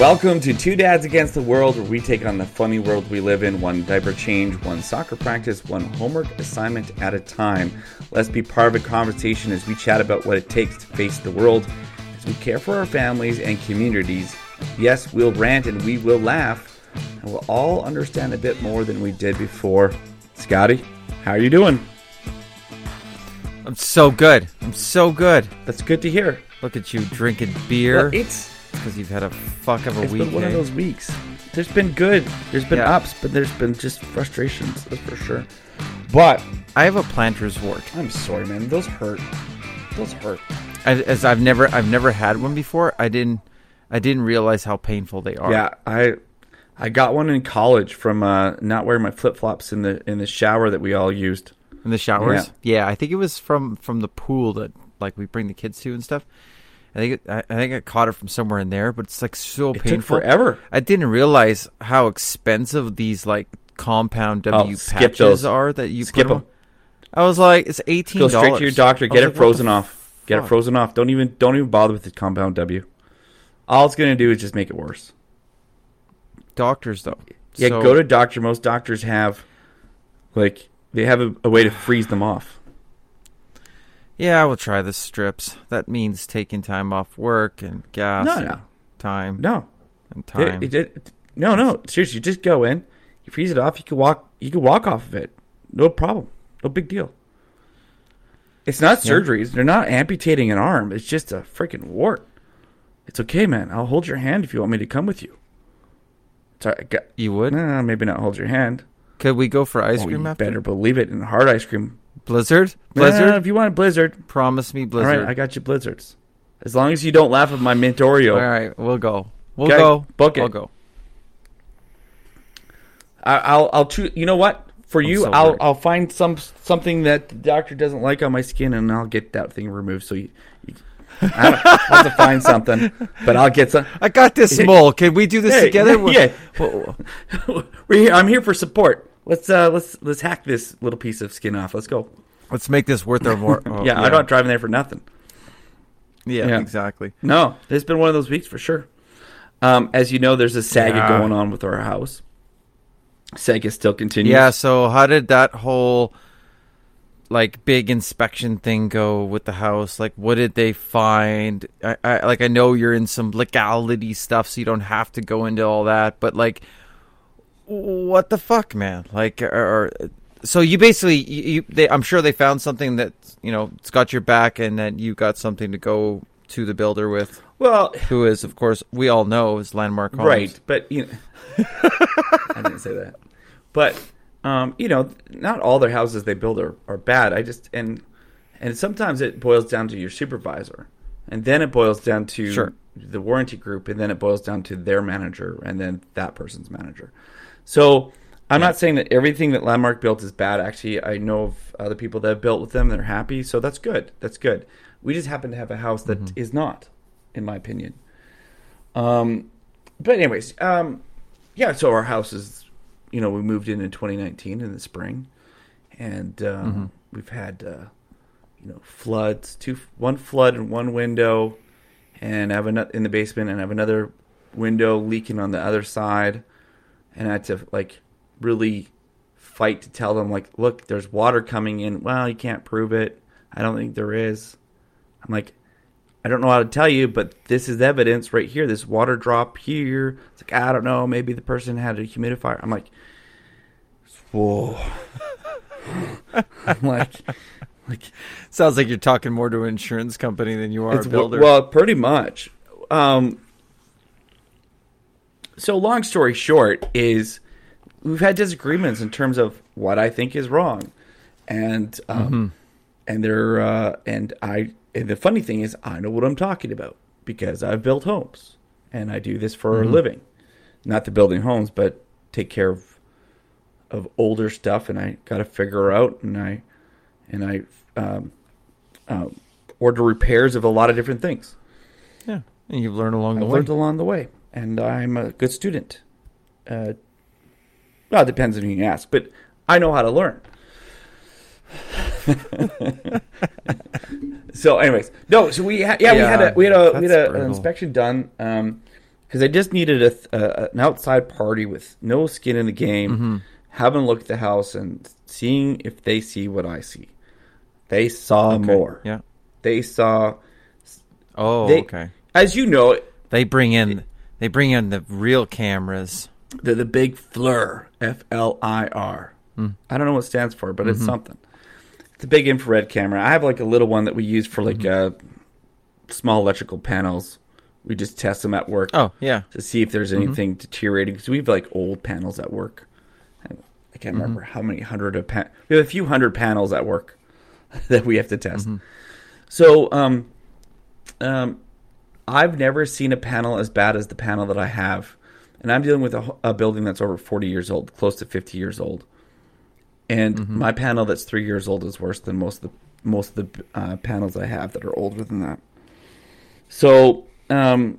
Welcome to Two Dads Against the World, where we take on the funny world we live in, one diaper change, one soccer practice, one homework assignment at a time. Let's be part of a conversation as we chat about what it takes to face the world, as we care for our families and communities. Yes, we'll rant and we will laugh, and we'll all understand a bit more than we did before. Scotty, how are you doing? I'm so good. I'm so good. That's good to hear. Look at you drinking beer Well, it's because you've had a fuck of a it's week. been one of eh? those weeks. There's been good. There's been Yeah. ups, but there's been just frustrations, that's for sure. But I have a plantar's wart. I'm sorry, man. Those hurt. Those hurt. I, as I've never, I've never had one before. I didn't, I didn't realize how painful they are. Yeah, I I got one in college from uh, not wearing my flip flops in the in the shower that we all used. in the showers. Yeah. I think it was from from the pool that like we bring the kids to and stuff. I think it, I, I think I caught it from somewhere in there, but it's like so It took painful. forever. I didn't realize how expensive these like compound oh, W Oh, patches those. are that you Skip put 'em. on. I was like, it's eighteen Go straight to your doctor. Get it frozen off. Get it frozen off. Don't even don't even bother with the compound W. All it's gonna do is just make it worse. Doctors though. Yeah, So- go to doctor. Most doctors have like they have a, a way to freeze them off. Yeah, I will try the strips. That means taking time off work and gas. No, no. Time No, and time. it- it- no, no. Seriously, you just go in, you freeze it off. You can walk. You can walk off of it. No problem. No big deal. It's not Yeah. surgeries. They're not amputating an arm. It's just a freaking wart. It's okay, man. I'll hold your hand if you want me to come with you. Sorry, got, you would? nah, maybe not hold your hand. Could we go for ice Oh, cream you after? better believe it. And hard ice cream. Blizzard? Blizzard? if you want Blizzard, Promise me Blizzard. right, I got you Blizzards. As long as you don't laugh at my mint Oreo. All right, we'll go. We'll Okay, go. book it. We'll go. I, I'll I'll choose. You know what? For I'm you, so I'll worried. I'll find some something that the doctor doesn't like on my skin, and I'll get that thing removed. So you, you I have to find something, but I'll get some. I got this mole. Can we do this Hey, together? yeah. Well, We're here. I'm here for support. Let's uh let's let's hack this little piece of skin off. Let's go. Let's make this worth our more. oh, yeah, I'm not driving there for nothing. Yeah, Yeah. exactly. No, it's been one of those weeks for sure. Um, as you know, there's a saga Yeah. going on with our house. Saga still continues. Yeah. So how did that whole like big inspection thing go with the house? Like, what did they find? I, I like I know you're in some legality stuff, so you don't have to go into all that. But like, what the fuck, man? Like, or, or so you basically, you, you they, I'm sure they found something that you know it's got your back, and then you got something to go to the builder with, Well, who is, of course, we all know is Landmark Homes. Right, but you know, I didn't say that. But um, you know, not all their houses they build are, are bad. I just and and sometimes it boils down to your supervisor, and then it boils down to Sure. the warranty group, and then it boils down to their manager, and then that person's manager. So I'm not saying that everything that Landmark built is bad. Actually, I know of other people that have built with them; they're happy. So that's good. That's good. We just happen to have a house that is not, in my opinion. Um, but anyways, um, yeah. So our house is, you know, we moved in in 2019 in the spring, and um, we've had, uh, you know, floods. Two, one flood and one window, and I have another in the basement, and I have another window leaking on the other side, and I had to like really fight to tell them like, look, there's water coming in. Well, you can't prove it. I don't think there is. I'm like, I don't know how to tell you, but this is evidence right here. This water drop here. It's like I don't know. Maybe the person had a humidifier. I'm like, whoa. I'm like, like Sounds like you're talking more to an insurance company than you are a builder. well, pretty much. Um, so long story short is we've had disagreements in terms of what I think is wrong, and um, Mm-hmm. and they're uh, and I and the funny thing is I know what I'm talking about because I've built homes and I do this for Mm-hmm. a living, not the building homes, but take care of of older stuff, and I got to figure out and I and I um, um, order repairs of a lot of different things. yeah, and you've learned along the way. learned along the way, and I'm a good student. Uh, well, it depends on who you ask, but I know how to learn. so, anyways, no. So we ha- yeah, we had a we had a we had a, an inspection done, um, because I just needed a, a, an outside party with no skin in the game, Mm-hmm. having a look at the house and seeing if they see what I see. They saw Okay. more. Yeah. They saw, Oh, They- okay. as you know, They bring in they bring in the real cameras. the the big FLIR, F L I R. I don't know what it stands for, but it's something. It's a big infrared camera. I have like a little one that we use for like uh, small electrical panels. We just test them at work. Oh, yeah. to see if there's anything deteriorating because we have like old panels at work. I can't remember how many hundred of pan- we have a few hundred panels at work that we have to test. So, um, um, I've never seen a panel as bad as the panel that I have, and I'm dealing with a, a building that's over 40 years old, close to 50 years old, and my panel that's three years old is worse than most of the most of the uh, panels I have that are older than that. So, um,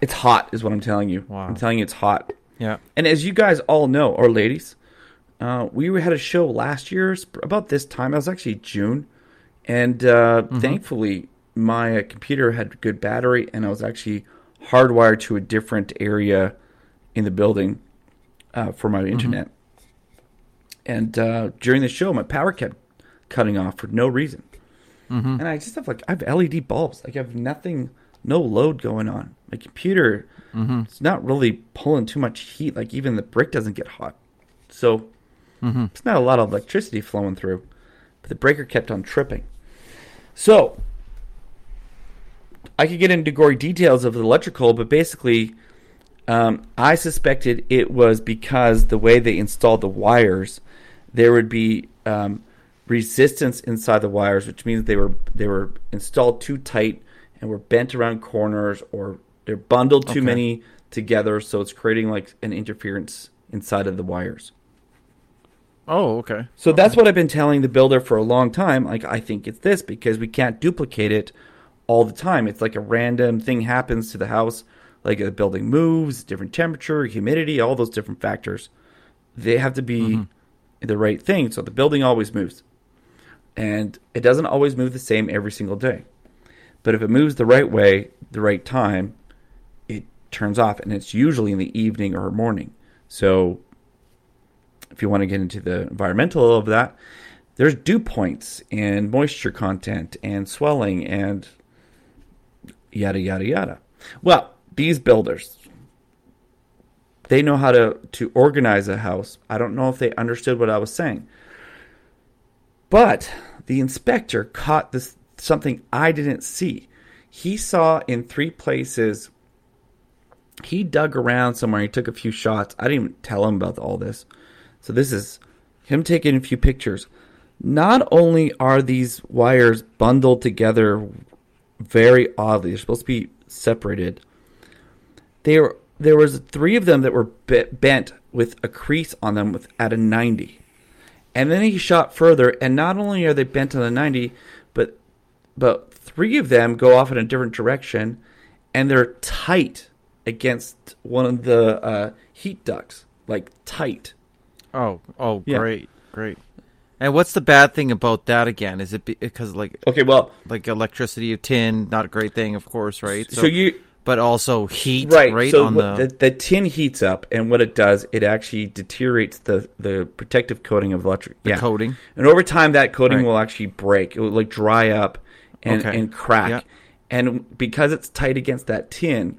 it's hot, is what I'm telling you. Wow. I'm telling you, it's hot. Yeah. And as you guys all know, or ladies, uh, we had a show last year about this time. It was actually June, and uh, thankfully my computer had good battery, and I was actually hardwired to a different area in the building uh, for my internet. And uh, during the show, my power kept cutting off for no reason. And I just have like I have LED bulbs. Like I have nothing, no load going on. My computer, it's not really pulling too much heat. Like even the brick doesn't get hot. So it's not a lot of electricity flowing through. But the breaker kept on tripping. So I could get into gory details of the electrical, but basically, um, I suspected it was because the way they installed the wires, there would be um, resistance inside the wires, which means they were they were installed too tight and were bent around corners, or they're bundled too Okay. many together, so it's creating like an interference inside of the wires. Oh, okay. So that's what I've been telling the builder for a long time. Like, I think it's this because we can't duplicate it all the time. It's like a random thing happens to the house, like a building moves, different temperature, humidity, all those different factors. They have to be mm-hmm. the right thing. So the building always moves. And it doesn't always move the same every single day. But if it moves the right way, the right time, it turns off. And it's usually in the evening or morning. So if you want to get into the environmental of that, there's dew points and moisture content and swelling and yada yada yada. Well, these builders, they know how to to organize a house. I don't know if they understood what I was saying, but the inspector caught this something I didn't see. He saw in three places. He dug around somewhere. He took a few shots. I didn't even tell him about all this. So this is him taking a few pictures. Not only are these wires bundled together very oddly, they're supposed to be separated. They were there was three of them that were bent with a crease on them with at a 90. And then he shot further and not only are they bent on a 90, but but three of them go off in a different direction and they're tight against one of the uh, heat ducts, like tight. Oh, oh, Yeah. great, great. And what's the bad thing about that again? Is it be- because like Okay, well, like electricity of tin, not a great thing, of course, right? so, you but also heat, right, right? so on the, the the tin heats up, and what it does, it actually deteriorates the the protective coating of electric the yeah. coating. And over time, that coating Right. will actually break. It will like dry up and, Okay. and crack. Yeah. And because it's tight against that tin,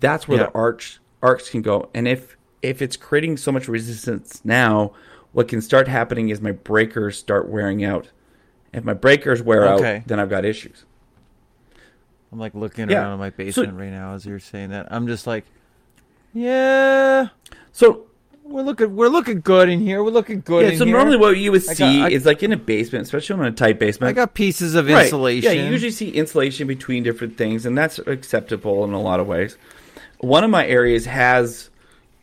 that's where Yeah. the arch arcs can go. And if if it's creating so much resistance now, what can start happening is my breakers start wearing out. If my breakers wear Okay. out, then I've got issues. I'm like looking Yeah. around in my basement right now as you're saying that. I'm just like, yeah, So we're looking, we're looking good in here. We're looking good. yeah, so here. normally what you would I got- see I- is like in a basement, especially in a tight basement. I got pieces of Right. insulation. Yeah, you usually see insulation between different things, and that's acceptable in a lot of ways. One of my areas has,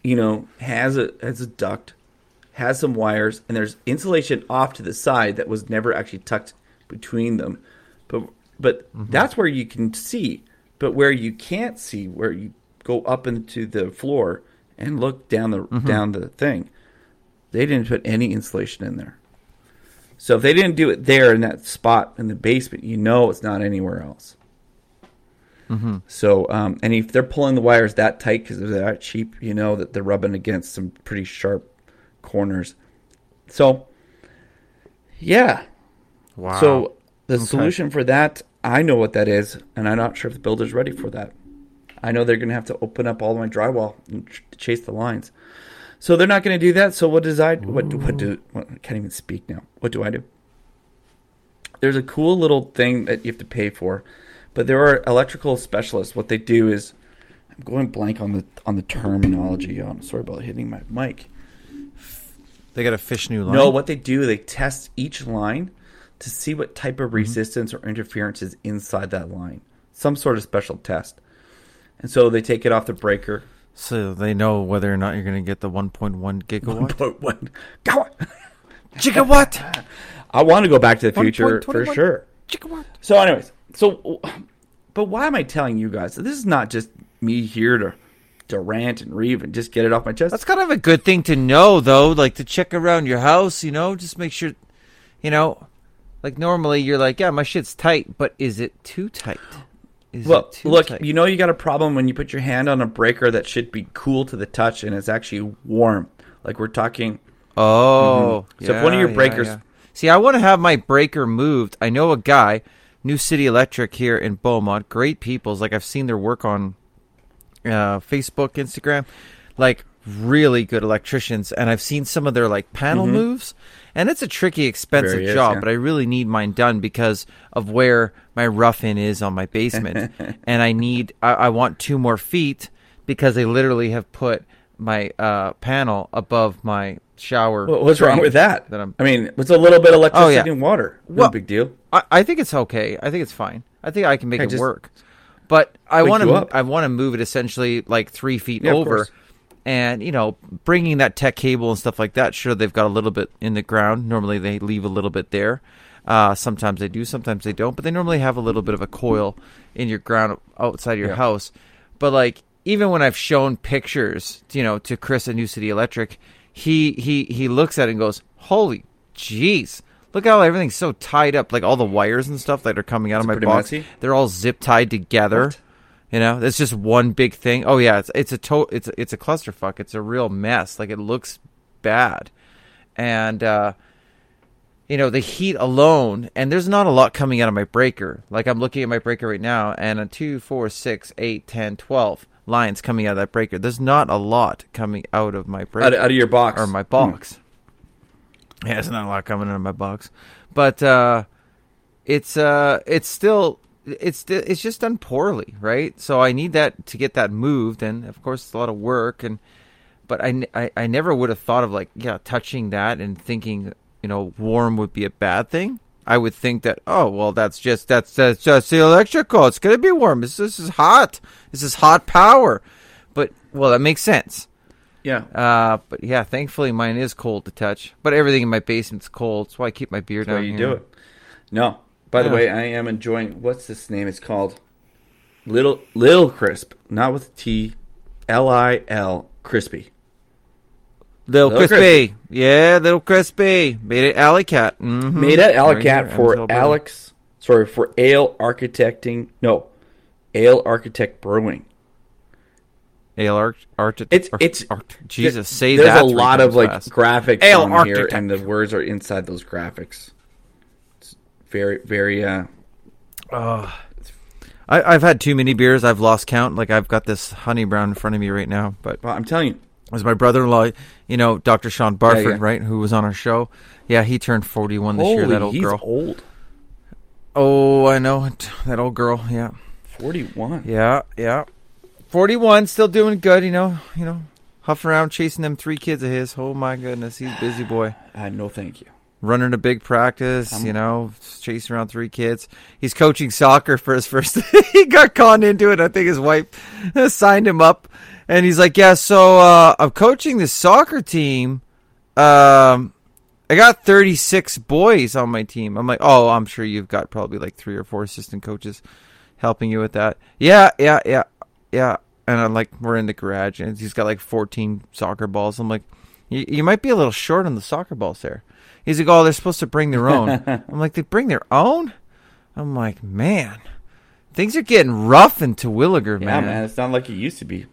you know, has a has a duct, has some wires, and there's insulation off to the side that was never actually tucked between them. But but that's where you can see. But where you can't see, where you go up into the floor and look down the down the thing, they didn't put any insulation in there. So if they didn't do it there in that spot in the basement, you know it's not anywhere else. Mm-hmm. So, um, and if they're pulling the wires that tight because they're that cheap, you know that they're rubbing against some pretty sharp corners. So, yeah. Wow. So the Okay. solution for that, I know what that is, and I'm not sure if the builder's ready for that. I know they're going to have to open up all my drywall and ch- chase the lines. So they're not going to do that. So what does I what do- what do what, I can't even speak now. What do I do? There's a cool little thing that you have to pay for, but there are electrical specialists. What they do is, I'm going blank on the on the terminology. I'm sorry about hitting my mic. They got a fish new line. No, what they do, they test each line to see what type Mm-hmm. of resistance or interference is inside that line. Some sort of special test. And so they take it off the breaker. so they know whether or not you're going to get the 1.1 gigawatt. But when, go on. gigawatt. I want to go back to the future for sure. gigawatt. So, anyways, so, but why am I telling you guys? This is not just me here to to rant and Reeve and just get it off my chest. That's kind of a good thing to know, though. Like to check around your house, you know, just make sure, you know, like normally you're like, yeah, my shit's tight, but is it too tight? Is Well, it too look, tight? you know you got a problem when you put your hand on a breaker that should be cool to the touch and it's actually warm. Like we're talking. Oh, Mhm. So if one of your yeah, breakers- yeah. See, I want to have my breaker moved. I know a guy, New City Electric here in Beaumont. Great peoples. Like I've seen their work on uh, Facebook, Instagram. Like really good electricians, and I've seen some of their like panel moves. And it's a tricky, expensive is, job, yeah. but I really need mine done because of where my rough in is on my basement, and I need I, I want two more feet because they literally have put my uh, panel above my shower. Well, what's wrong with that? That I'm I mean, it's a little bit of electricity Oh, yeah. and water. No Well, big deal. I, I think it's okay. I think it's fine. I think I can make Okay, it just work. But I want to. I want to move it essentially like three feet Yeah, over, and you know, bringing that Teck cable and stuff like that. Sure, they've got a little bit in the ground. Normally, they leave a little bit there. Uh, sometimes they do, sometimes they don't. But they normally have a little bit of a coil in your ground outside your Yeah. house. But like even when I've shown pictures, you know, to Chris at New City Electric, he he he looks at it and goes, "Holy jeez." Look how everything's so tied up, like all the wires and stuff that are coming out Is of my box. messy? They're all zip tied together. What? You know, it's just one big thing. Oh yeah, it's it's a to- it's it's a clusterfuck. It's a real mess. Like it looks bad, and uh, you know the heat alone. And there's not a lot coming out of my breaker. Like I'm looking at my breaker right now, and a two, four, six, eight, ten, twelve lines coming out of that breaker. There's not a lot coming out of my breaker Out, out of your box. or my box. Yeah, there's not a lot coming out of my box, but uh, it's uh, it's still it's it's just done poorly, right? So I need that to get that moved, and of course it's a lot of work, and but I I never would have thought of like yeah touching that and thinking you know warm would be a bad thing. I would think that oh well that's just that's that's just the electrical. It's gonna be warm. This this is hot. This is hot power. But well that makes sense. Yeah. Uh, but yeah, thankfully mine is cold to touch. But everything in my basement's cold. That's why I keep my beard That's why you here. do it. No. By the Yeah. way, I am enjoying what's this name? It's called Little Little Crisp, not with T, L I L Crispy. Little, Little crispy. Yeah, little crispy. Made it Alley Kat. hmm Made at Alley Kat for Alex. Sorry for Ale Architecting. No, Ale Architect Brewing. Ale Art, Art, It's Art- it's Art- Jesus, say There's that. a lot of like fast. graphics Ale on here, and the words are inside those graphics. It's very very uh I, I've had too many beers. I've lost count. Like I've got this honey brown in front of me right now. But well, I'm telling you, as my brother-in-law, you know, Dr. Sean Barford, Yeah, yeah. right, who was on our show. Yeah, he turned 41 this year. That old he's girl. old. Oh, I know. That old girl. Yeah. Forty one. Yeah, yeah. Forty-one, still doing good. You know, you know, huffing around chasing them three kids of his. Oh my goodness, he's a busy boy. Uh, no, thank you. Running a big practice. Um, you know, chasing around three kids. He's coaching soccer for his first. he got conned into it. I think his wife signed him up, and he's like, "Yeah, so uh, I'm coaching this soccer team. Um, I got 36 boys on my team. I'm like, oh, I'm sure you've got probably like three or four assistant coaches helping you with that. Yeah, yeah, yeah, yeah. And I'm like, we're in the garage, and he's got like 14 soccer balls. I'm like, you, you might be a little short on the soccer balls there. He's like, oh, they're supposed to bring their own. I'm like, they bring their own? I'm like, man. things are getting rough in Terwilliger, Yeah, man. man. It's not like it used to be.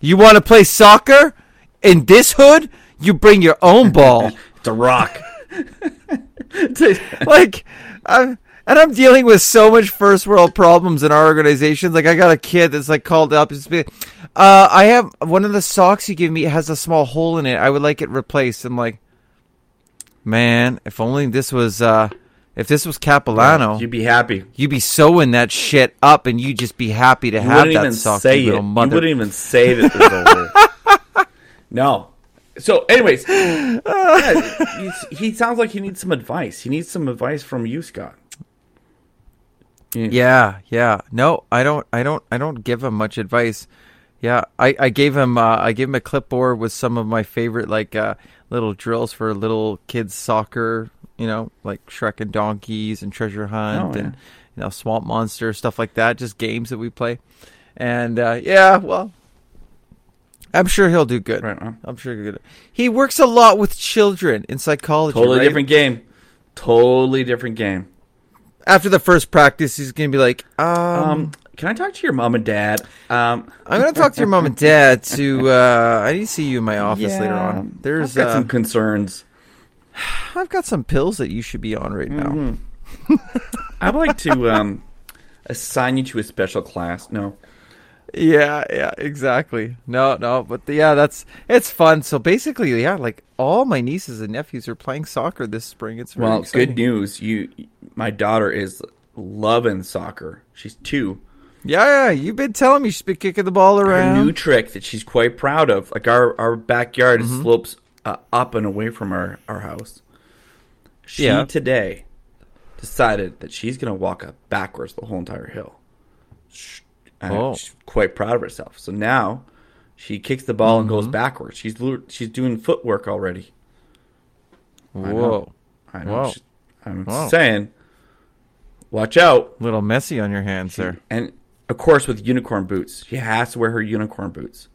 You want to play soccer in this hood? You bring your own ball. It's a rock. like, I, and I'm dealing with so much first world problems in our organization. Like, I got a kid that's like called up. It's uh, I have one of the socks you give me has a small hole in it. I would like it replaced. I'm like, man, if only this was, uh, if this was Capilano, You'd be happy. you'd be sewing that shit up, and you'd just be happy to You have that sock. say you it. little You wouldn't even say that there's a hole. no. So, anyways, yeah, he sounds like he needs some advice. He needs some advice from you, Scott. Yeah, yeah. No, I don't. I don't. I don't give him much advice. Yeah, I, I gave him. Uh, I gave him a clipboard with some of my favorite like uh, little drills for little kids soccer. You know, like Shrek and Donkeys and Treasure Hunt Oh, yeah. and you know Swamp Monster stuff like that. Just games that we play. And uh, yeah, well, I'm sure he'll do good. Right. I'm sure he'll do good. He works a lot with children in psychology. Totally right? different game. Totally different game. After the first practice, he's gonna be like, um Um, can I talk to your mom and dad? Um, I'm gonna talk to your mom and dad to. Uh, I need to see you in my office later on. There's, I've got uh, some concerns. I've got some pills that you should be on right now. Mm-hmm. I'd like to um, assign you to a special class. No, Yeah, yeah, exactly. No, no, but yeah, that's it's fun. So basically, yeah, like all my nieces and nephews are playing soccer this spring. It's well, exciting. good news. You, my daughter is loving soccer. She's two. Yeah, yeah, you've been telling me she's been kicking the ball Her around. new trick that she's quite proud of. Like our our backyard Mm-hmm. slopes uh, up and away from our our house. She Yeah. today decided that she's gonna walk up backwards the whole entire hill. Oh. she's quite proud of herself. So now she kicks the ball and Mm-hmm. goes backwards. She's she's doing footwork already. Whoa, I know. Whoa. She- I'm Whoa. saying, watch out. A little messy on your hands there. And of course, with unicorn boots, she has to wear her unicorn boots.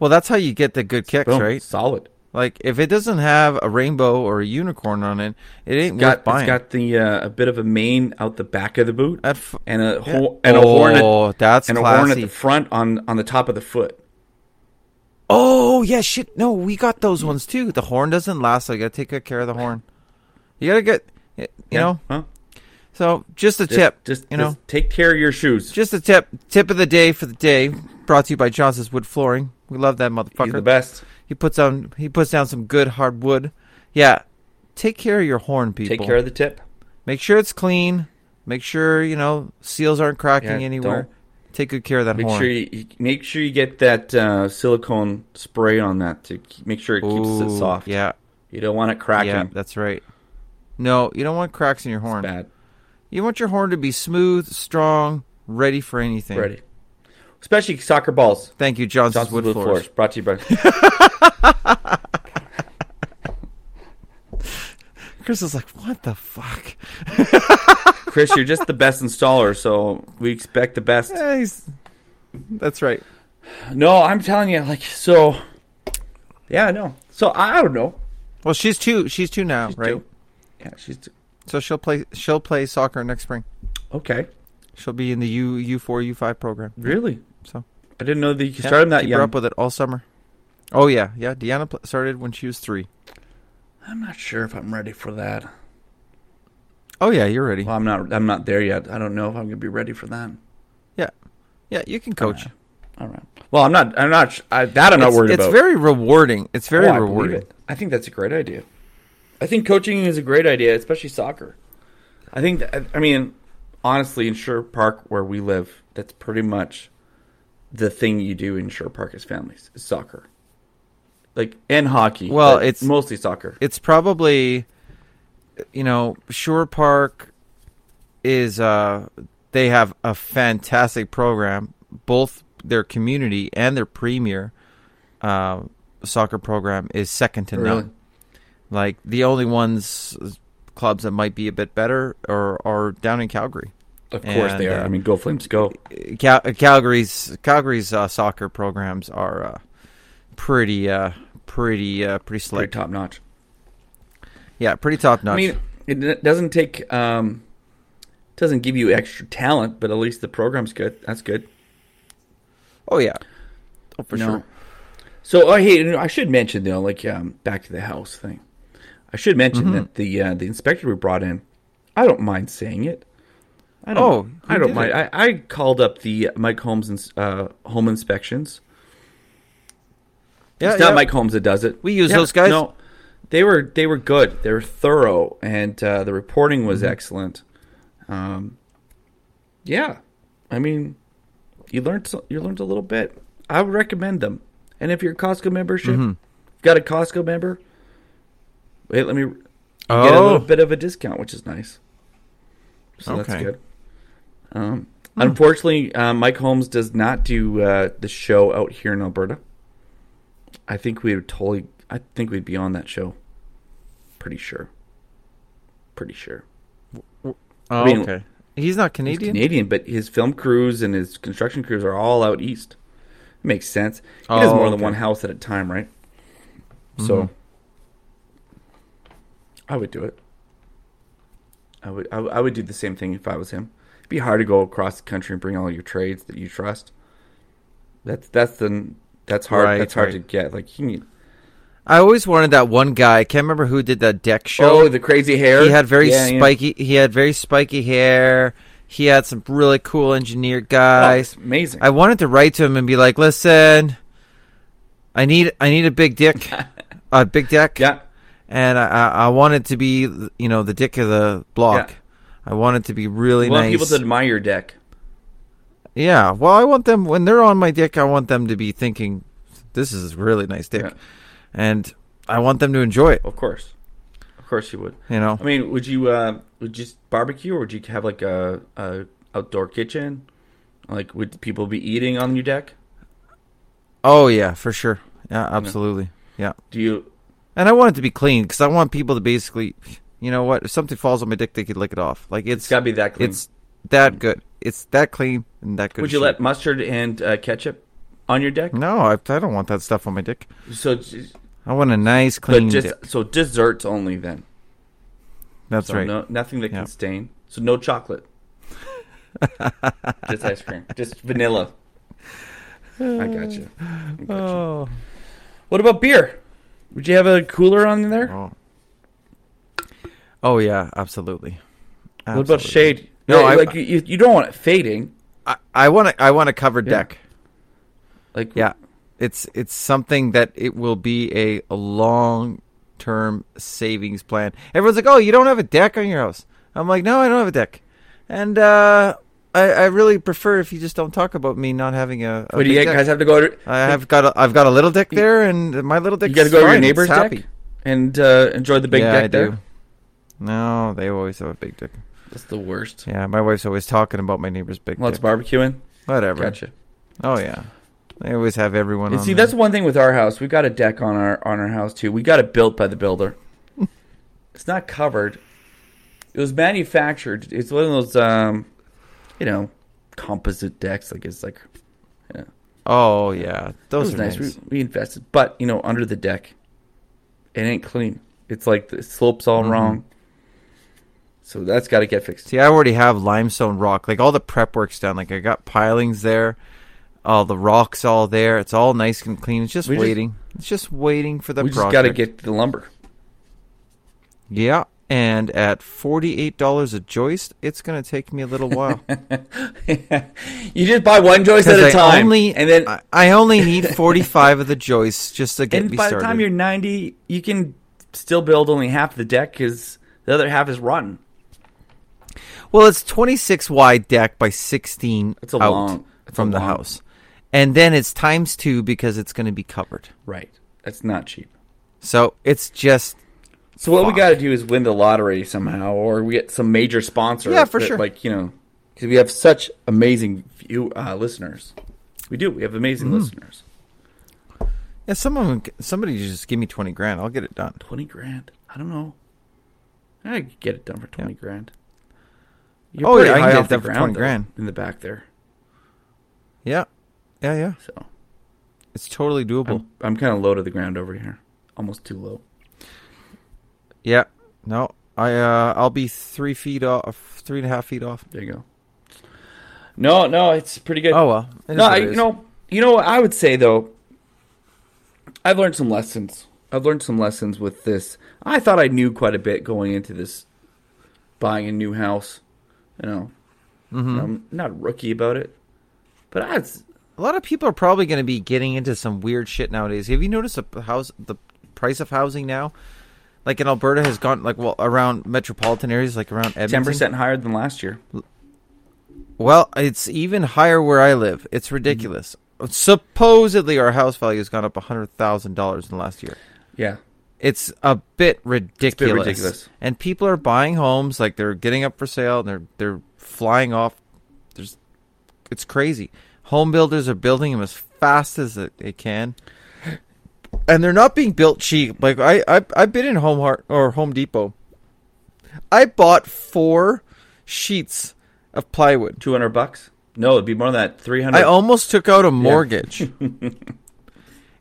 Well, that's how you get the good kicks, Boom, right? solid. Like if it doesn't have a rainbow or a unicorn on it, it ain't Got worth buying. it's got the uh, a bit of a mane out the back of the boot, f- and a Yeah. ho- and a horn at, Oh, that's and a horn at the front on on the top of the foot. Oh yeah, shit. No, we got those ones too. The horn doesn't last, so you gotta take good care of the horn. You gotta get, you Yeah. know. Huh? So just a Just, tip, just you know, just take care of your shoes. just a tip. Tip of the day for the day, brought to you by Johnson's Wood Flooring. We love that He's the best. He puts down, he puts down some good hardwood. Yeah, take care of your horn, people. Take care of the tip. Make sure it's clean. Make sure you know seals aren't cracking Yeah, anywhere. Take good care of that Make horn. sure you, make sure you get that uh, silicone spray on that to make sure it keeps it soft. Yeah, You don't want it cracking. yeah, that's right. No, you don't want cracks in your horn. Bad. You want your horn to be smooth, strong, ready for anything. Ready. Especially soccer balls. Thank you, Johnson's, Johnson's Wood, Wood Floors. Floors. Brought to you by. Chris is like, what the fuck? Chris, you're just the best installer, so we expect the best. Yeah, he's... That's right. No, I'm telling you, like, so. Yeah, no. So I, I don't know. Well, she's two. She's two now, She's right? two. Yeah, she's two. So she'll play. She'll play soccer next spring. okay. She'll be in the U U four U five program. Really? So I didn't know that you could yeah, start them that keep young. her up with it all summer. Oh yeah, yeah. Deanna pl- started when she was three. I'm not sure if I'm ready for that. Oh yeah, you're ready. Well, I'm not. I'm not there yet. I don't know if I'm gonna be ready for that. Yeah, yeah. You can coach. Alright. All right. Well, I'm not. I'm not. I, that I'm not it's, worried it's about. It's very rewarding. It's very Oh, I rewarding. it. I think that's a great idea. I think coaching is a great idea, especially soccer. I think. That, I mean, honestly, in Sherwood Park, where we live, that's pretty much the thing you do in Sure Park as families is soccer. Like and hockey. Well, it's- mostly soccer. It's probably, you know, Sherwood Park is. uh They have a fantastic program. Both their community and their premier uh, soccer program is second to Really? none. Like the only ones clubs that might be a bit better are are down in Calgary. Of course they are. uh, I mean, go Flames, go. Cal- Calgary's Calgary's uh, soccer programs are uh, pretty uh, pretty uh, pretty slick. top notch. Yeah, pretty top notch. I mean, it doesn't take um, Doesn't give you extra talent, but at least the program's good. That's good. Oh yeah. Oh for No. sure. So I hey, I should mention though, like um, back to the house thing. I should mention Mm-hmm. that the uh, the inspector we brought in, I don't mind saying it. I don't, Oh, I don't mind. I, I called up the Mike Holmes uh, home inspections. Yeah, it's not yeah. Mike Holmes that does it. We use those guys. No, they were they were good. They were thorough, and uh, the reporting was Mm-hmm. excellent. Um, yeah, I mean, you learned so- you learned a little bit. I would recommend them. And if you're a Costco membership, Mhm. got a Costco member, wait, let me you get a Oh. little bit of a discount, which is nice. So that's Okay. good. Um, Unfortunately, uh, Mike Holmes does not do uh, the show out here in Alberta. I think we would totally. I think we'd be on that show. Pretty sure. Pretty sure. Oh, mean, okay. He's not Canadian. He's Canadian. But his film crews and his construction crews are all out east. It makes sense. He Oh, does more than one house at a time, right? So, Mhm. I would do it. I would, I would. I would do the same thing if I was him. It'd be hard to go across the country and bring all your trades that you trust. That's that's the that's hard. Right, that's hard right. to get. Like you need, I always wanted that one guy. I can't remember who did that deck show. oh, the crazy hair. he had very Yeah, yeah. spiky. He had very spiky hair. He had some really cool engineered Oh, guys. it's amazing. I wanted to write to him and be like, "Listen, I need I need a big dick, a big deck, yeah, and I, I wanted to be you know the dick of the block. Yeah. I want it to be really want nice. people to admire your deck. Yeah, well, I want them when they're on my deck. I want them to be thinking, "This is a really nice deck," Yeah. and I want them to enjoy it. Of course, of course you would. You know, I mean, would you uh, would you just barbecue, or would you have like a, a outdoor kitchen? Like, would people be eating on your deck? oh yeah, for sure, yeah, absolutely, yeah. Do you? And I want it to be clean because I want people to basically, you know what, if something falls on my dick, they could lick it off. Like It's it's got to be that clean. it's that good. It's that clean and that good. would you shit. let mustard and uh, ketchup on your deck? No, I, I don't want that stuff on my dick. So, I want a nice but clean just dick. so desserts only then. That's So right. No, nothing that Yeah. can stain. So no chocolate. just ice cream. Just vanilla. I got you. Oh. What about beer? Would you have a cooler on there? oh. Oh yeah, absolutely. What about shade? No, Yeah, I- like you, you don't want it fading. I, want a, I want a covered Yeah. deck. Like Yeah, it's it's something that it will be a, a long term savings plan. Everyone's like, "Oh, you don't have a deck on your house?" I'm like, "No, I don't have a deck," and uh, I, I really prefer if you just don't talk about me not having a. a What do you guys have to go to? I have got a, I've got a little deck there, and my little deck. You got to go to your neighbor's happy. deck and uh, enjoy the big yeah, deck I there. do. No, they always have a big dick. That's the worst. Yeah, my wife's always talking about my neighbor's big Lots dick. of barbecuing. Whatever. Gotcha. Oh yeah, they always have everyone. And on see, there. that's one thing with our house. We got a deck on our on our house too. We got it built by the builder. it's not covered. It was manufactured. It's one of those, um, you know, composite decks. Like it's like yeah. Oh yeah, those are nice. nice. We, we invested, but you know, under the deck, it ain't clean. It's like the slopes all Mhm. wrong. So that's got to get fixed. See, I already have limestone rock. Like all the prep work's done. Like I got pilings there, all the rocks all there. It's all nice and clean. It's just We just- waiting. it's just waiting for the we just got to get the lumber. Yeah, and at forty eight dollars a joist, it's gonna take me a little while. you just buy one joist at a time, only, and then I, I only need forty five of the joists just to get and me by started. the time you're 90, you can still build only half the deck because the other half is rotten. Well, it's 26 wide deck by 16 It's a out long- from the long- house. And then it's times two because it's going to be covered. Right. That's not cheap. So it's just So what we got to do is win the lottery somehow, or we get some major sponsor. Yeah, for that, sure. Like you know, because we have such amazing view uh, listeners. We do. We have amazing Mm-hmm. listeners. yeah. Someone, somebody just give me 20 grand. I'll get it done. Twenty grand. I don't know. I could get it done for twenty grand. You're Oh, yeah, I can get done for ground, 20 though, grand. in the back there. Yeah, yeah, yeah. So It's totally doable. I'm, I'm kind of low to the ground over here. Almost too low. yeah. No, I uh, I'll be three feet off, three and a half feet off. There you go. No, no, it's pretty good. Oh well. No, I, you know, you know, what I would say though, I've learned some lessons. I've learned some lessons with this. I thought I knew quite a bit going into this, buying a new house. You know, Mhm. I'm not rookie about it, but I A lot of people are probably going to be getting into some weird shit nowadays. Have you noticed the house, the price of housing now? Like in Alberta has gone like well around metropolitan areas, like around Edmonton. ten percent higher than last year. Well, it's even higher where I live. It's ridiculous. Supposedly, our house value has gone up hundred thousand dollars in the last year. Yeah, It's a bit ridiculous. ridiculous. And people are buying homes like they're getting up for sale. And they're they're flying off. There's, it's crazy. Home builders are building them as fast as they- can, and they're not being built cheap. Like I I I've been in Home Heart or Home Depot. I bought four sheets of plywood. two hundred bucks. No, it'd be more than that. 300. I almost took out a mortgage.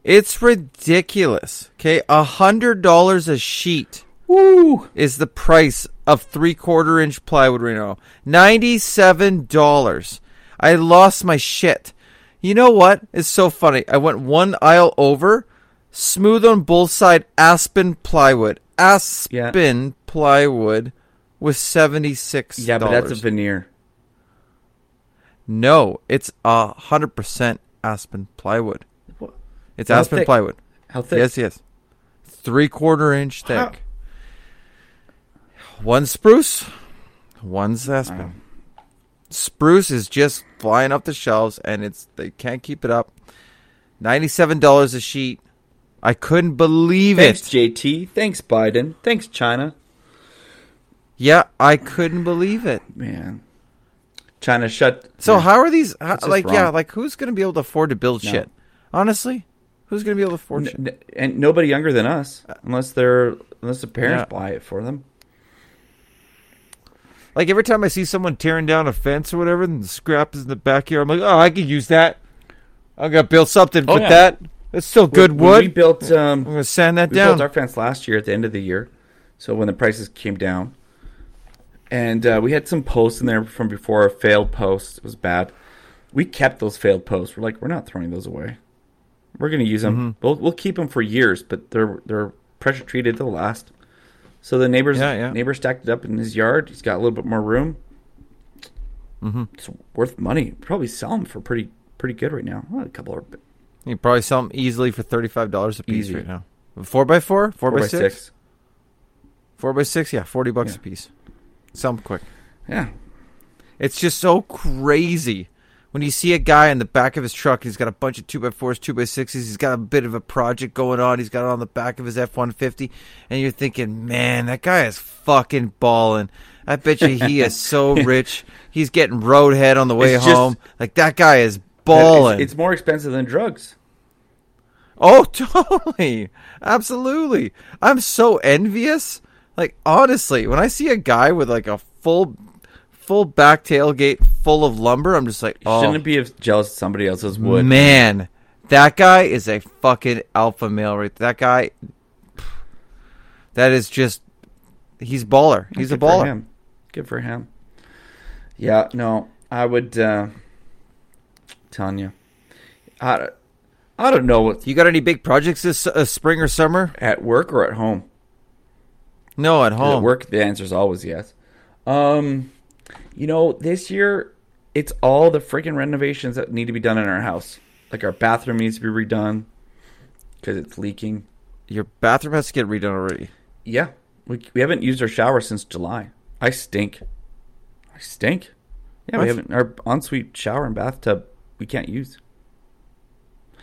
it's ridiculous. Okay, a hundred dollars a sheet Woo! is the price of three quarter inch plywood right now. Ninety seven dollars. I lost my shit. You know what? It's so funny. I went one aisle over, smooth on both side aspen plywood. Aspen plywood with seventy six. Yeah, but that's a veneer. No, it's a hundred percent aspen plywood. It's How aspen thick? plywood. How thick? Yes, yes. Three quarter inch thick. How- One spruce, one's aspen. Wow. Spruce is just flying up the shelves, and it's they can't keep it up. Ninety-seven dollars a sheet. I couldn't believe Thanks, it. Thanks, JT. Thanks, Biden. Thanks, China. Yeah, I couldn't believe it. Man, China shut. So yeah. how are these? How, like, yeah, like who's gonna be able to afford to build No. shit? Honestly, who's gonna be able to afford shit? N- n- and nobody younger than us, unless they're unless the parents Yeah. buy it for them. Like every time I see someone tearing down a fence or whatever, and the scrap is in the backyard, I'm like, oh, I could use that. I'm gonna build something Oh, with yeah. that. It's still good When- when wood. We built. Um, I'm gonna sand that we down. built our fence last year at the end of the year, so when the prices came down, and uh, we had some posts in there from before failed posts. It was bad. We kept those failed posts. We're like, we're not throwing those away. We're gonna use them. Mm-hmm. We'll we'll keep them for years, but they're they're pressure treated. They'll last. So the neighbors Yeah, yeah. neighbor stacked it up in his yard. He's got a little bit more room. mm-hmm. It's worth money. Probably sell them for pretty pretty good right now. Well, a couple of You probably sell them easily for thirty-five dollars a piece Easy. right now. Four by four, four, by, by six? four by six. Yeah, forty bucks Yeah. a piece. Sell them quick. Yeah, It's just so crazy when you see a guy in the back of his truck. He's got a bunch of two by fours, two by sixes. He's got a bit of a project going on. He's got it on the back of his F one fifty, and you're thinking, man, that guy is fucking balling. I bet you he is so rich. He's getting roadhead on the way It's just- home. like that guy is It's, balling. it's more expensive than drugs. Oh, totally. Absolutely. I'm so envious. Like honestly, when I see a guy with like a full full back tailgate full of lumber, I'm just like, oh Shouldn't be jealous of somebody else's wood. man. That guy is a fucking alpha male right That guy that is just he's baller. He's a Good for baller. him. Good for him. Yeah, no, I would uh telling you. I, I don't know what You got any big projects this uh, spring or summer? at work or at home. No, at home. At work, the answer is always yes. Um, you know, this year it's all the freaking renovations that need to be done in our house. Like our bathroom needs to be redone because it's leaking. Your bathroom has to get redone already. Yeah, we we haven't used our shower since July. I stink. I stink. Yeah, What? we haven't our ensuite shower and bathtub we can't use.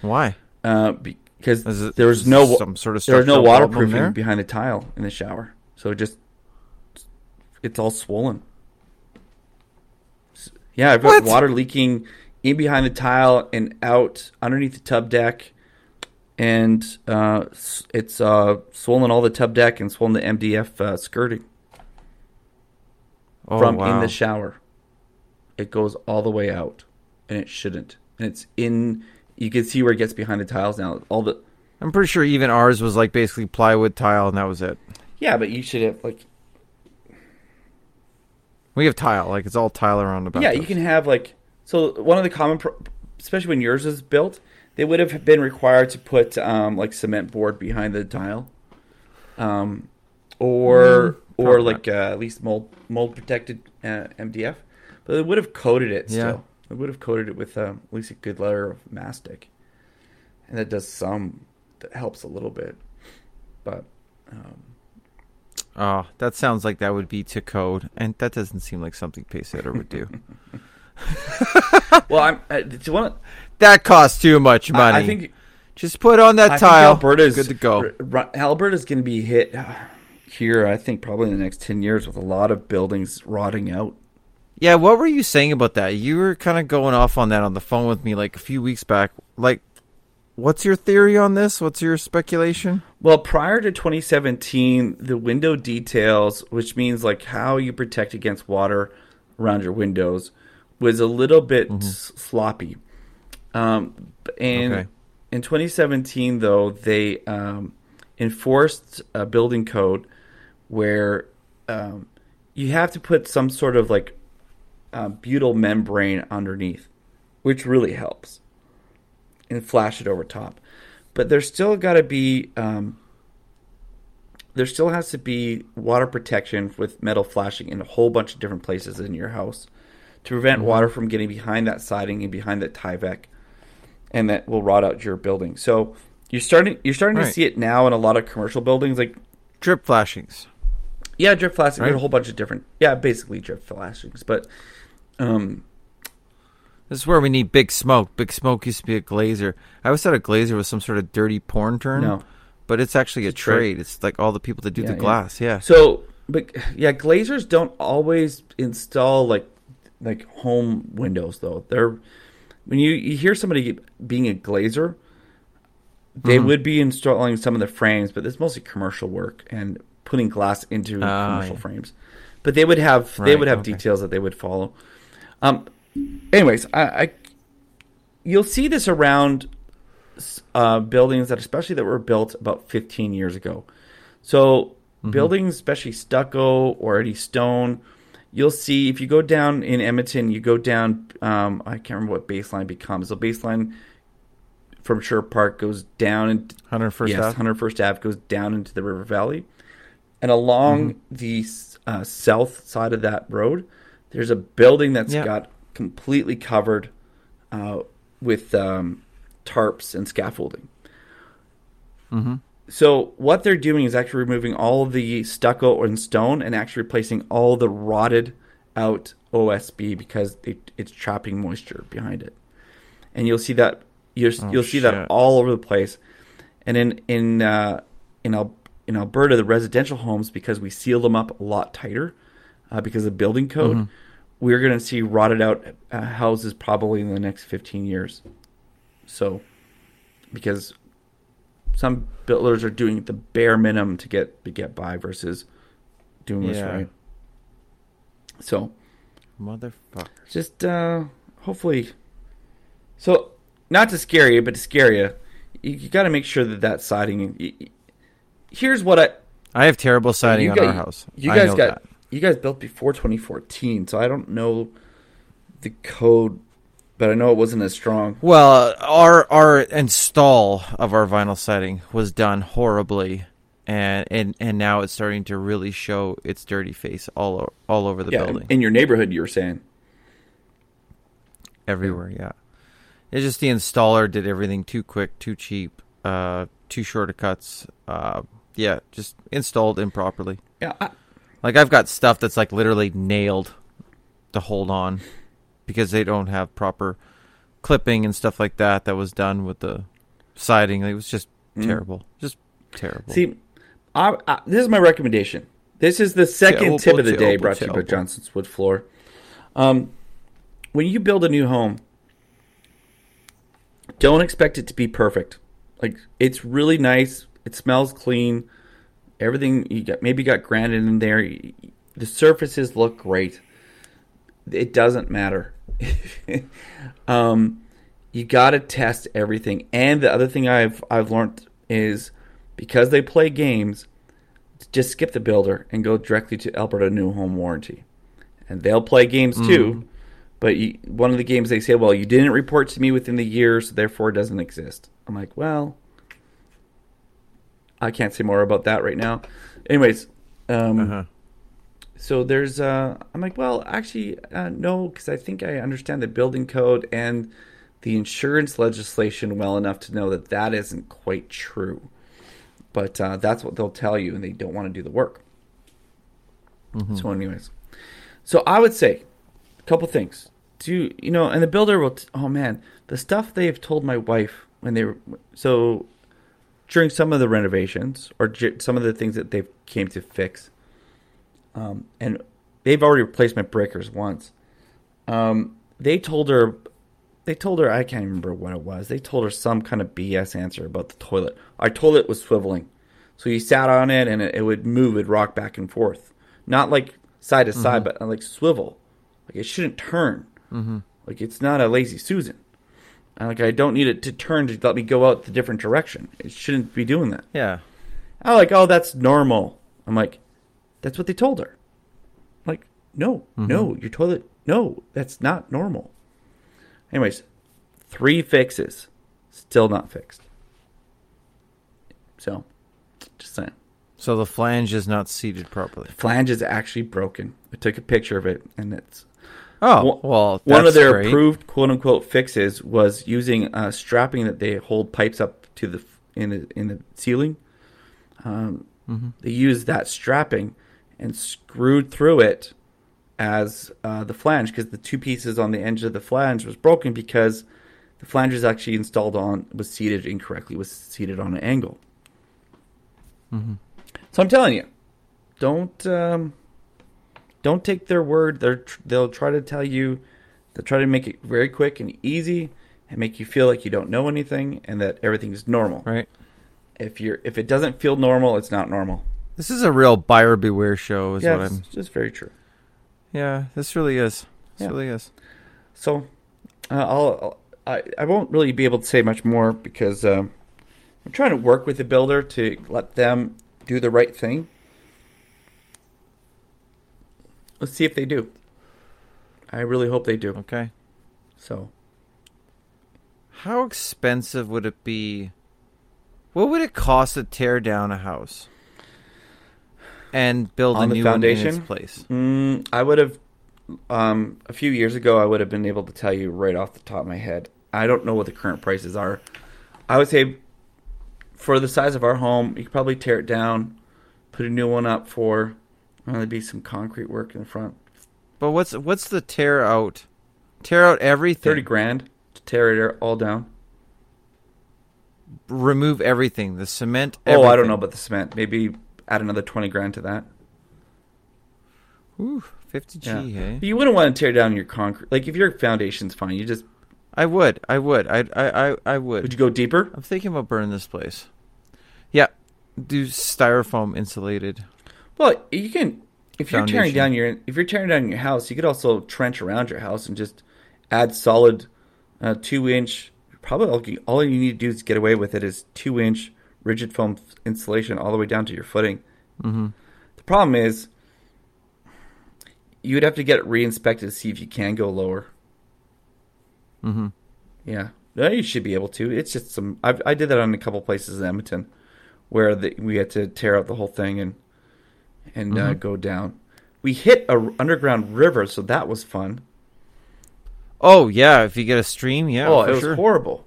Why? Uh, because it there was no some sort of there was no waterproofing behind the tile in the shower, so it just it's all swollen. Yeah, I've got What? water leaking in behind the tile and out underneath the tub deck, and uh, it's uh, swollen all the tub deck and swollen the MDF uh, skirting Oh, from wow. in the shower. It goes all the way out, and it shouldn't. And it's in. You can see where it gets behind the tiles now. All the I'm pretty sure even ours was like basically plywood tile, and that was it. Yeah, but you should have like We have tile, like it's all tile around the back. Yeah, you can have like so. One of the common, pro- especially when yours is built, they would have been required to put um, like cement board behind the tile, um, or Mm, or like uh, at least mold mold protected uh, MDF, but they would have coated it Yeah. still. They would have coated it with um, at least a good layer of mastic, and that does some that helps a little bit, but. Um, Oh, that sounds like that would be to code, and that doesn't seem like something Pacesetter would do. well, I'm. Uh, do you want? that costs too much money. I, I think just put on that I tile. Alberta's good to go. R- R- Alberta's going to be hit uh, here. I think probably in the next ten years with a lot of buildings rotting out. Yeah, what were you saying about that? You were kind of going off on that on the phone with me like a few weeks back. Like, what's your theory on this? What's your speculation? Well, prior to 2017, the window details, which means like how you protect against water around your windows, was a little bit s- sloppy. Um, and Okay. in 2017, though, they um, enforced a building code where um, you have to put some sort of like uh, butyl membrane underneath, which really helps, and flash it over top. But there's still got to be um, there still has to be water protection with metal flashing in a whole bunch of different places in your house to prevent water from getting behind that siding and behind that Tyvek, and that will rot out your building. So you're starting you're starting to see it now in a lot of commercial buildings, like Drip flashings. yeah, drip flashing. Right. A whole bunch of different yeah, basically drip flashings, but um, This is where we need Big Smoke. Big Smoke used to be a glazer. I always thought a glazer was some sort of dirty porn term. no. But it's actually a It's a trade. trade. It's like all the people that do Yeah, the glass. Yeah. So, but yeah, glazers don't always install like like home windows though. They're when you, you hear somebody being a glazer, they Mhm. would be installing some of the frames, but it's mostly commercial work and putting glass into Ah, commercial yeah. frames. But they would have they would have okay. details that they would follow. Um, anyways, I, I you'll see this around uh, buildings that especially that were built about 15 years ago. So Mm-hmm. buildings, especially stucco or any stone, you'll see if you go down in Edmonton, you go down. Um, I can't remember what baseline becomes. The baseline from Sherwood Park goes down and 101st yes, Ave. 101st Ave goes down into the River Valley, and along Mm-hmm. the uh, south side of that road, there's a building that's Yeah. got completely covered uh, with um, tarps and scaffolding. Mhm. So what they're doing is actually removing all of the stucco and stone and actually replacing all the rotted out OSB because it, it's trapping moisture behind it. And you'll see that you'll, Oh, you'll see that all over the place. And in in uh, in Al- in Alberta, the residential homes because we seal them up a lot tighter uh, because of building code, Mhm. We're going to see rotted out uh, houses probably in the next 15 years. So because some builders are doing the bare minimum to get to get by versus doing this Yeah. right. So Motherfucker. just uh hopefully so not to scare you but to scare you you, you got to make sure that that siding y- y- here's what i I have terrible siding on got- our house. you guys got that. You guys built before 2014 so i don't know the code but i know it wasn't as strong Well, our our install of our vinyl siding was done horribly, and and and now it's starting to really show its dirty face all o- all over the yeah building, in your neighborhood you were saying everywhere. Yeah, it's just the installer did everything too quick, too cheap, uh, too short of cuts. Uh, yeah, just installed improperly. yeah I, Like I've got stuff that's like literally nailed to hold on because they don't have proper clipping and stuff like that that was done with the siding. It was just Mm. terrible. Just terrible. See, I, I, this is my recommendation. This is the second Terrible, tip of the day terrible, brought to you by. Johnson's Wood Floor. Um, when you build a new home, don't expect it to be perfect. Like it's really nice. It smells clean. Everything you got maybe got granite in there. The surfaces look great. It doesn't matter. um, you got to test everything. And the other thing I've I've learned is because they play games, just skip the builder and go directly to Alberta New Home Warranty. and they'll play games too. But you, one of the games they say, well, you didn't report to me within the year, so therefore it doesn't exist. I'm like, well, I can't say more about that right now. Anyways, um, Uh-huh. so there's uh i'm like well actually uh, no because i think i understand the building code and the insurance legislation well enough to know that that isn't quite true but uh, that's what they'll tell you and they don't want to do the work so anyways so i would say a couple things do you know and the builder will t- oh man the stuff they've told my wife when they were so during some of the renovations or j- some of the things that they came to fix um, and they've already replaced my breakers once. Um, they told her, they told her I can't remember what it was. They told her some kind of BS answer about the toilet. Our toilet was swiveling, so you sat on it and it, it would move, it'd rock back and forth, not like side to side, but like swivel. Like it shouldn't turn. Mm-hmm. Like it's not a lazy Susan. Like I don't need it to turn to let me go out the different direction. It shouldn't be doing that. Yeah. I'm like, oh, that's normal. I'm like, that's what they told her. I'm like, no, mm-hmm. no, your toilet, no, that's not normal. Anyways, three fixes, still not fixed. So, just saying. So the flange is not seated properly. The Flange is actually broken. I took a picture of it, and it's Oh, well, one of their great. approved quote unquote fixes was using uh, strapping that they hold pipes up to the in the in the ceiling. Um, Mm-hmm. They used that strapping and screwed through it as uh, the flange because the two pieces on the edge of the flange was broken because the flange was actually installed on was seated incorrectly was seated on an angle. Mm-hmm. So I'm telling you, don't um, don't take their word. They're tr- they'll try to tell you, they'll try to make it very quick and easy, and make you feel like you don't know anything and that everything is normal. Right. If you're if it doesn't feel normal, it's not normal. This is a real buyer beware show, is yeah, what it's I'm. just very true. Yeah, this really is. This Yeah. really is. So uh, I'll, I'll I I won't really be able to say much more because um, I'm trying to work with the builder to let them do the right thing. Let's see if they do. I really hope they do. Okay. So How expensive would it be? What would it cost to tear down a house and build On a new one in foundation? its place? Mm, I would have, um, a few years ago, I would have been able to tell you right off the top of my head. I don't know what the current prices are. I would say for the size of our home, you could probably tear it down, put a new one up for, there'd be some concrete work in the front. But what's what's the tear out? Tear out everything. 30 grand to tear it all down. Remove everything. The cement. Oh, I don't know about the cement. Maybe add another 20 grand to that. Ooh, fifty G. Yeah. Hey, But you wouldn't want to tear down your concrete. Like, if your foundation's fine, you just, I would. I would. I I I, I would. would you go deeper? I'm thinking about burning this place. Yeah, do styrofoam insulated. Well, you can if you're tearing down your if you're tearing down your house, you could also trench around your house and just add solid uh, two inch. Probably all you, all you need to do is get away with it is two inch rigid foam insulation all the way down to your footing. Mm-hmm. The problem is you'd have to get it re-inspected to see if you can go lower. Mm-hmm. Yeah, no, you should be able to. It's just some. I I did that on a couple places in Edmonton, where the, we had to tear out the whole thing and and uh, Mhm. go down. We hit a r- underground river, so that was fun. Oh yeah, if you get a stream, yeah, oh, it was sure. horrible.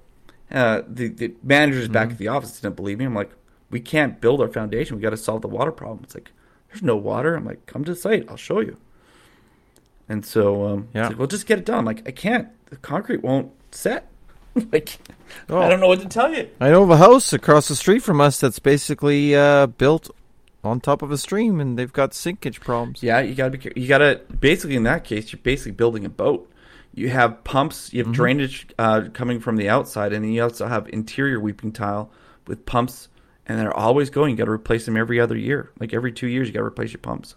Uh, the the managers back Mhm. at the office didn't believe me. I'm like, we can't build our foundation. We got to solve the water problem. It's like, there's no water. I'm like, come to the site. I'll show you. And so, um, Yeah. like, well, just get it done. Like, I can't. The concrete won't set. like, Oh. I don't know what to tell you. I know of a house across the street from us that's basically uh, built on top of a stream, and they've got sinkage problems. Yeah, you gotta be. You gotta basically in that case, you're basically building a boat. You have pumps. You have Mhm. drainage uh, coming from the outside, and then you also have interior weeping tile with pumps, and they're always going. You got to replace them every other year. Like every two years, you got to replace your pumps.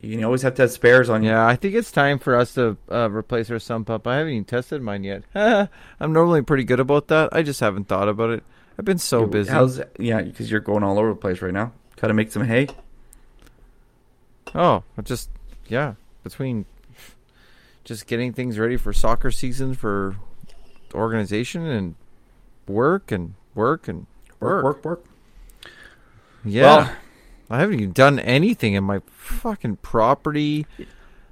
You always have to have spares on you. Yeah, I think it's time for us to uh, replace our sump pump. I haven't even tested mine yet. I'm normally pretty good about that. I just haven't thought about it. I've been so busy. How's yeah? Because you're going all over the place right now. Got to make some hay. Oh, I just yeah, between just getting things ready for soccer season for organization and work and work and Work, work. work, work. Yeah. Well- I haven't even done anything in my fucking property.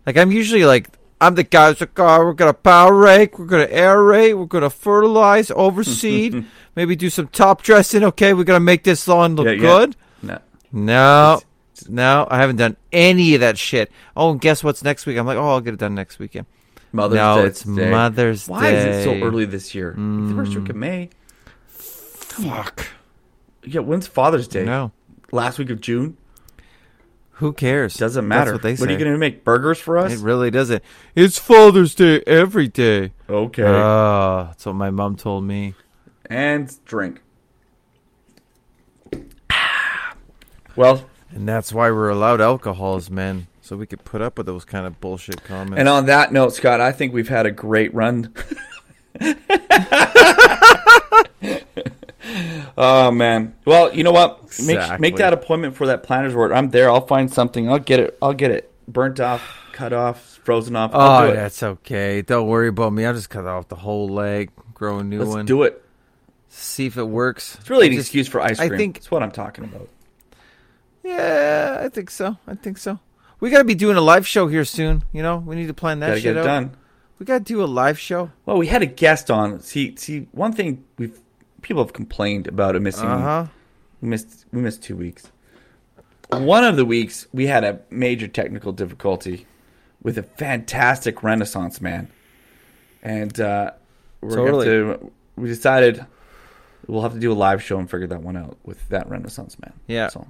Like I'm usually like I'm the guy who's like, oh, we're gonna power rake, we're gonna aerate, we're gonna fertilize, overseed, maybe do some top dressing. Okay, we're gonna make this lawn look Yeah, yeah. good. No. No, no, I haven't done any of that shit. Oh, and guess what's next week? I'm like, oh, I'll get it done next weekend. Mother's no, Day it's today. Mother's Why Day. Why is it so early this year? It's the first week of May. Fuck. Yeah, when's Father's Day? No, Last week of June? Who cares? Doesn't matter. That's what they say. What are you going to make burgers for us? It really doesn't. It's Father's Day every day. okay. Ah, that's what my mom told me. and drink. Well, And that's why we're allowed alcohol as men, so we could put up with those kind of bullshit comments. and on that note, Scott, I think we've had a great run. oh man. Well, you know what? Make Exactly. make that appointment for that plantar's wart. I'm there. I'll find something. I'll get it. I'll get it burnt off, cut off, frozen off. I'll oh, do it. that's okay. Don't worry about me. I'll just cut off the whole leg, grow a new Let's one, do it. see if it works. It's really an just- excuse for ice cream. I think- That's what I'm talking about. Yeah, I think so. I think so. We got to be doing a live show here soon. You know, we need to plan that Gotta shit get it out. done. We got to do a live show. Well, we had a guest on. See, see, one thing we've people have complained about a missing. Uh huh. We missed we missed two weeks. One of the weeks we had a major technical difficulty with a fantastic Renaissance man, and uh, we're Totally. going to. We decided we'll have to do a live show and figure that one out with that Renaissance man. Yeah. So,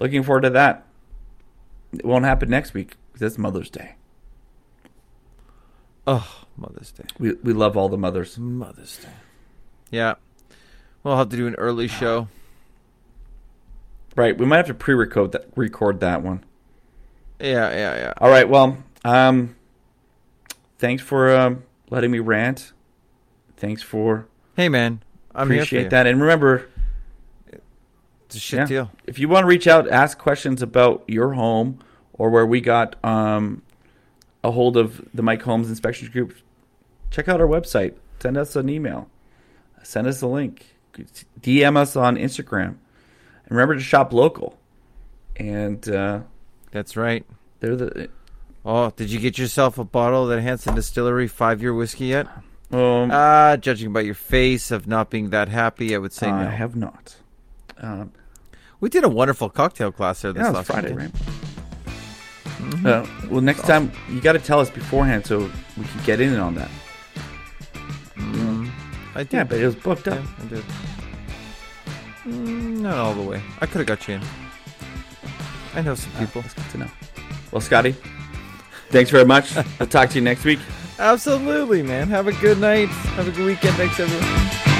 looking forward to that. It won't happen next week because it's Mother's Day. Oh, Mother's Day. We we love all the mothers. Mother's Day. Yeah. We'll have to do an early show. Right. We might have to pre-record that record that one. Yeah, yeah, yeah. All right. Well, um, thanks for um, letting me rant. Thanks for Hey, man. I'm appreciate that. And remember, It's a shit Yeah. deal. if you want to reach out, ask questions about your home or where we got um, a hold of the Mike Holmes Inspections Group, check out our website. Send us an email. Send us a link. DM us on Instagram. And remember to shop local. And uh, That's right. they're the Oh, did you get yourself a bottle of that Hansen Distillery five year whiskey yet? um, Ah, judging by your face of not being that happy, I would say I no. have not. Um, We did a wonderful cocktail class there this Yeah, last Friday, weekend. right? Uh, well, next time you got to tell us beforehand so we can get in on that. I did. Yeah, but it was booked up. Yeah, I did. Mm, not all the way. I could have got you in. I know some people. That's good to know. Well, Scotty, thanks very much. I'll talk to you next week. Absolutely, man. Have a good night. Have a good weekend. Thanks, everyone.